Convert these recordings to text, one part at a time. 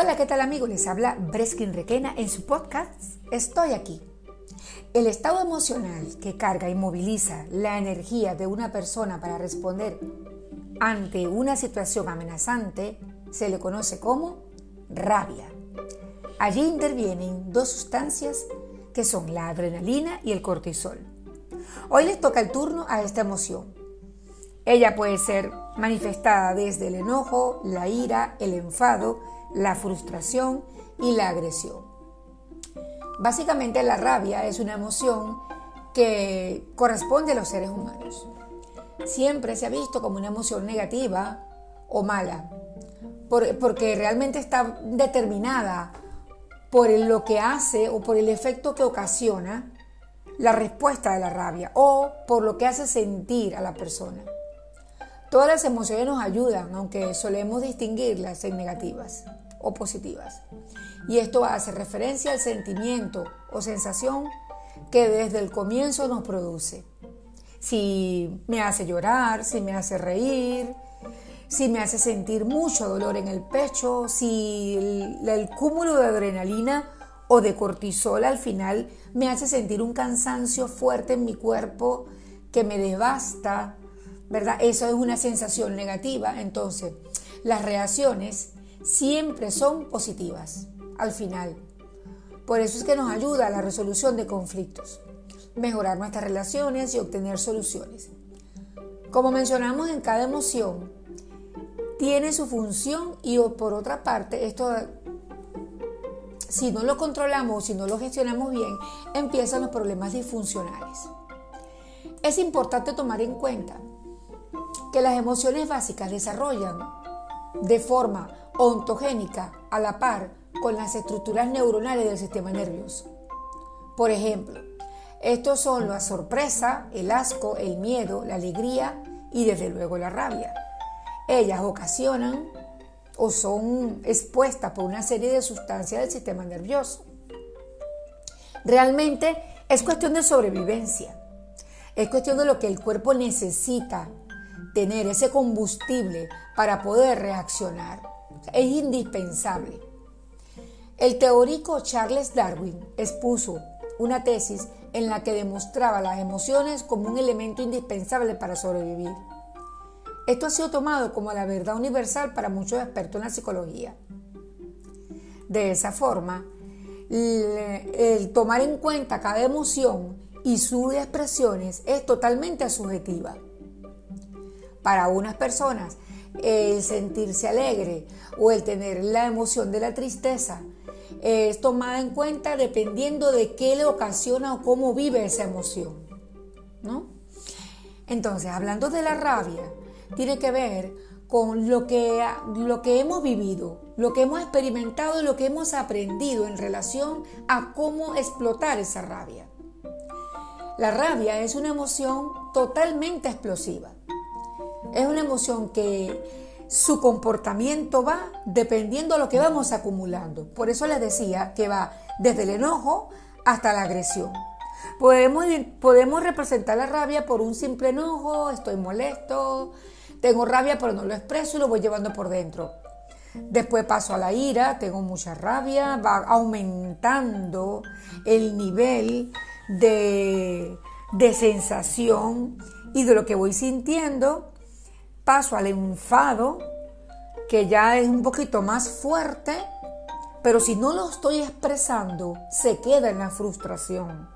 Hola, ¿qué tal amigos? Les habla Breskin Requena en su podcast Estoy aquí. El estado emocional que carga y moviliza la energía de una persona para responder ante una situación amenazante se le conoce como rabia. Allí intervienen dos sustancias que son la adrenalina y el cortisol. Hoy les toca el turno a esta emoción. Ella puede ser manifestada desde el enojo, la ira, el enfado, la frustración y la agresión. Básicamente la rabia es una emoción que corresponde a los seres humanos. Siempre se ha visto como una emoción negativa o mala, porque realmente está determinada por lo que hace o por el efecto que ocasiona la respuesta de la rabia o por lo que hace sentir a la persona. Todas las emociones nos ayudan, aunque solemos distinguirlas en negativas o positivas. Y esto hace referencia al sentimiento o sensación que desde el comienzo nos produce. Si me hace llorar, si me hace reír, si me hace sentir mucho dolor en el pecho, si el, cúmulo de adrenalina o de cortisol al final me hace sentir un cansancio fuerte en mi cuerpo que me devasta, ¿verdad? Eso es una sensación negativa. Entonces, las reacciones siempre son positivas al final. Por eso es que nos ayuda a la resolución de conflictos, mejorar nuestras relaciones y obtener soluciones. Como mencionamos en cada emoción, tiene su función y por otra parte, esto, si no lo controlamos, si no lo gestionamos bien, empiezan los problemas disfuncionales. Es importante tomar en cuenta que las emociones básicas desarrollan de forma ontogénica a la par con las estructuras neuronales del sistema nervioso. Por ejemplo, estos son la sorpresa, el asco, el miedo, la alegría y desde luego la rabia. Ellas ocasionan o son expuestas por una serie de sustancias del sistema nervioso. Realmente es cuestión de sobrevivencia. Es cuestión de lo que el cuerpo necesita tener ese combustible para poder reaccionar. Es indispensable. El teórico Charles Darwin expuso una tesis en la que demostraba las emociones como un elemento indispensable para sobrevivir. Esto ha sido tomado como la verdad universal para muchos expertos en la psicología. De esa forma, el tomar en cuenta cada emoción y sus expresiones es totalmente subjetiva. Para unas personas, el sentirse alegre o el tener la emoción de la tristeza es tomada en cuenta dependiendo de qué le ocasiona o cómo vive esa emoción. ¿no? Entonces, hablando de la rabia, tiene que ver con lo que, lo que hemos vivido, lo que hemos experimentado lo que hemos aprendido en relación a cómo explotar esa rabia. La rabia es una emoción totalmente explosiva. Es una emoción que su comportamiento va dependiendo de lo que vamos acumulando. Por eso les decía que va desde el enojo hasta la agresión. Podemos, podemos representar la rabia por un simple enojo, estoy molesto, tengo rabia pero no lo expreso y lo voy llevando por dentro. Después paso a la ira, tengo mucha rabia, va aumentando el nivel de, de sensación y de lo que voy sintiendo paso al enfado, que ya es un poquito más fuerte, pero si no lo estoy expresando, se queda en la frustración.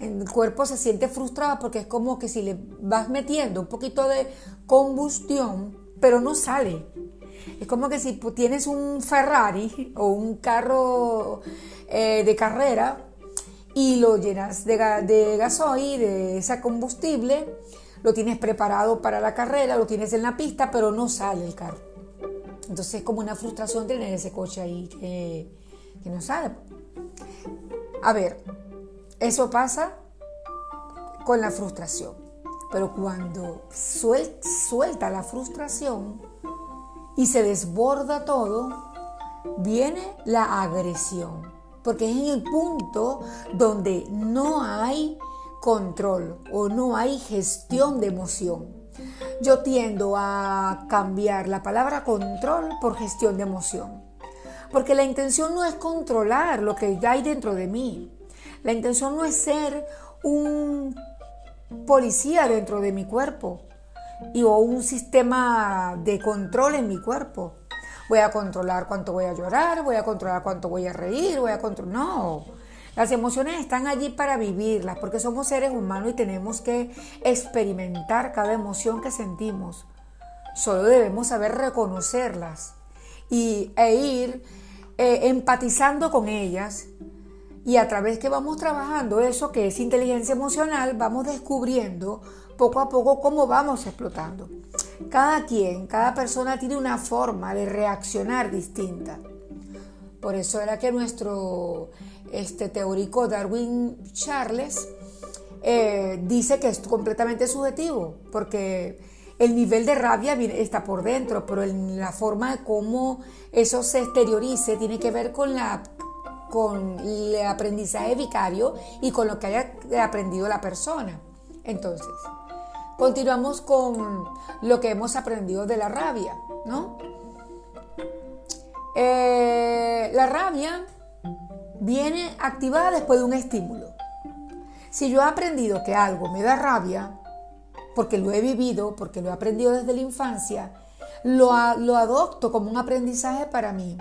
El cuerpo se siente frustrado porque es como que si le vas metiendo un poquito de combustión, pero no sale. Es como que si tienes un Ferrari o un carro eh, de carrera y lo llenas de, de gasoil, de ese combustible, lo tienes preparado para la carrera, lo tienes en la pista, pero no sale el carro. Entonces es como una frustración tener ese coche ahí que, no sale. A ver, eso pasa con la frustración. Pero cuando suelta la frustración y se desborda todo, viene la agresión. Porque es en el punto donde no hay control o no hay gestión de emoción. Yo tiendo a cambiar la palabra control por gestión de emoción. Porque la intención no es controlar lo que hay dentro de mí. La intención no es ser un policía dentro de mi cuerpo y, o un sistema de control en mi cuerpo. Voy a controlar cuánto voy a llorar, voy a controlar cuánto voy a reír, voy a controlar... No, las emociones están allí para vivirlas, porque somos seres humanos y tenemos que experimentar cada emoción que sentimos. Solo debemos saber reconocerlas y, e ir eh, empatizando con ellas. Y a través que vamos trabajando eso que es inteligencia emocional, vamos descubriendo poco a poco cómo vamos explotando. Cada quien, cada persona tiene una forma de reaccionar distinta. Por eso era que nuestro este teórico Darwin Charles eh, dice que es completamente subjetivo, porque el nivel de rabia está por dentro, pero la forma de cómo eso se exteriorice tiene que ver con, la, con el aprendizaje vicario y con lo que haya aprendido la persona. Entonces, continuamos con lo que hemos aprendido de la rabia, ¿no? Eh, la rabia viene activada después de un estímulo. Si yo he aprendido que algo me da rabia, porque lo he vivido, porque lo he aprendido desde la infancia, lo, lo adopto como un aprendizaje para mí.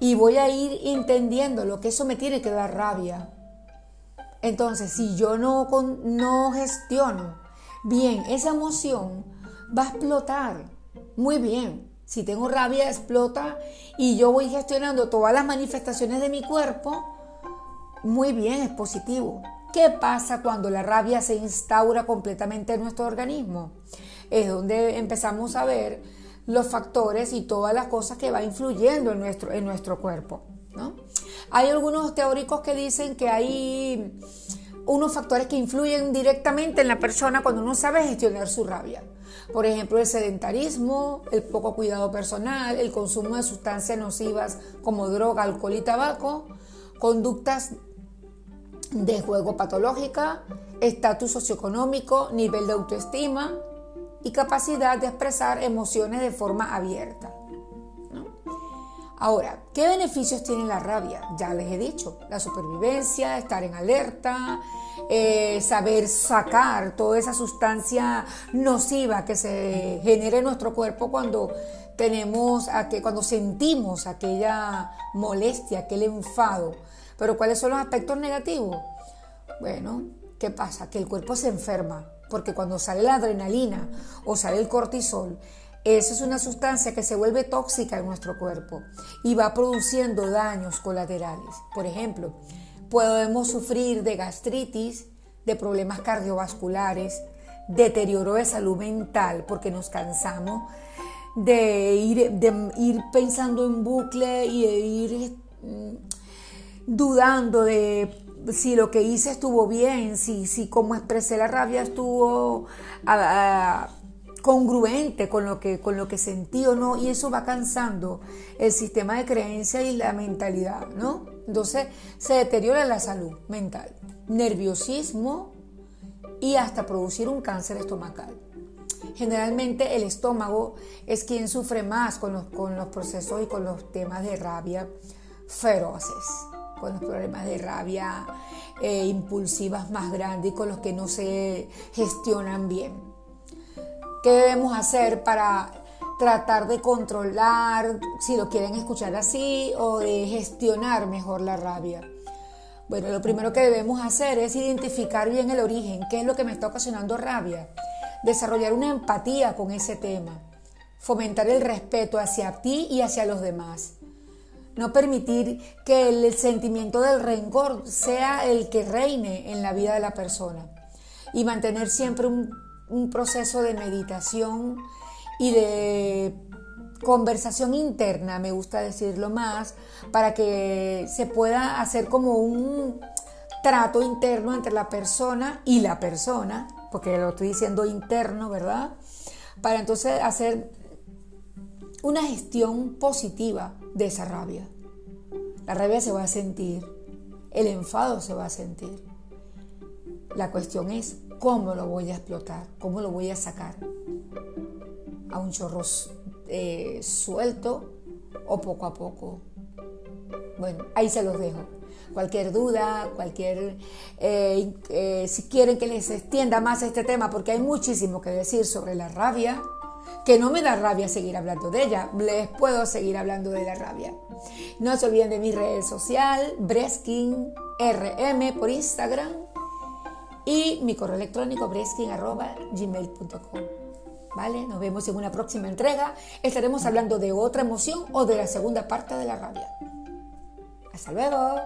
Y voy a ir entendiendo lo que eso me tiene que dar rabia. Entonces, si yo no, no gestiono bien esa emoción, va a explotar. Muy bien. Si tengo rabia, explota y yo voy gestionando todas las manifestaciones de mi cuerpo, muy bien, es positivo. ¿Qué pasa cuando la rabia se instaura completamente en nuestro organismo? Es donde empezamos a ver los factores y todas las cosas que va influyendo en nuestro, en nuestro cuerpo. Hay algunos teóricos que dicen que hay unos factores que influyen directamente en la persona cuando uno sabe gestionar su rabia. Por ejemplo, el sedentarismo, el poco cuidado personal, el consumo de sustancias nocivas como droga, alcohol y tabaco, conductas de juego patológica, estatus socioeconómico, nivel de autoestima y capacidad de expresar emociones de forma abierta. Ahora, ¿qué beneficios tiene la rabia? Ya les he dicho, la supervivencia, estar en alerta, eh, saber sacar toda esa sustancia nociva que se genera en nuestro cuerpo cuando tenemos, cuando sentimos aquella molestia, aquel enfado. Pero ¿cuáles son los aspectos negativos? Bueno, ¿qué pasa? Que el cuerpo se enferma, porque cuando sale la adrenalina o sale el cortisol, esa es una sustancia que se vuelve tóxica en nuestro cuerpo y va produciendo daños colaterales. Por ejemplo, podemos sufrir de gastritis, de problemas cardiovasculares, deterioro de salud mental porque nos cansamos de ir, pensando en bucle y de ir mm, dudando de si lo que hice estuvo bien, si, si como expresé la rabia estuvo congruente con lo, que, con lo que sentí o no, y eso va cansando el sistema de creencia y la mentalidad, ¿no? Entonces se deteriora la salud mental, nerviosismo y hasta producir un cáncer estomacal. Generalmente el estómago es quien sufre más con los, con los procesos y con los temas de rabia feroces, con los problemas de rabia eh, impulsivas más grandes y con los que no se gestionan bien. ¿Qué debemos hacer para tratar de controlar, si lo quieren escuchar así, o de gestionar mejor la rabia? Bueno, lo primero que debemos hacer es identificar bien el origen, qué es lo que me está ocasionando rabia, desarrollar una empatía con ese tema, fomentar el respeto hacia ti y hacia los demás. No permitir que el sentimiento del rencor sea el que reine en la vida de la persona. Y mantener siempre un un proceso de meditación y de conversación interna, me gusta decirlo más, para que se pueda hacer como un trato interno entre la persona y la persona, porque lo estoy diciendo interno, ¿verdad? Para entonces hacer una gestión positiva de esa rabia. La rabia se va a sentir, el enfado se va a sentir. La cuestión es ¿Cómo lo voy a explotar? ¿Cómo lo voy a sacar? ¿A un chorro eh, suelto o poco a poco? Bueno, ahí se los dejo. Cualquier duda, cualquier... Eh, eh, si quieren que les extienda más este tema, porque hay muchísimo que decir sobre la rabia, que no me da rabia seguir hablando de ella, les puedo seguir hablando de la rabia. No se olviden de mi red social, Breskin RM por Instagram y mi correo electrónico breskin.gmail.com. ¿Vale? Nos vemos en una próxima entrega. Estaremos hablando de otra emoción o de la segunda parte de la rabia. Hasta luego.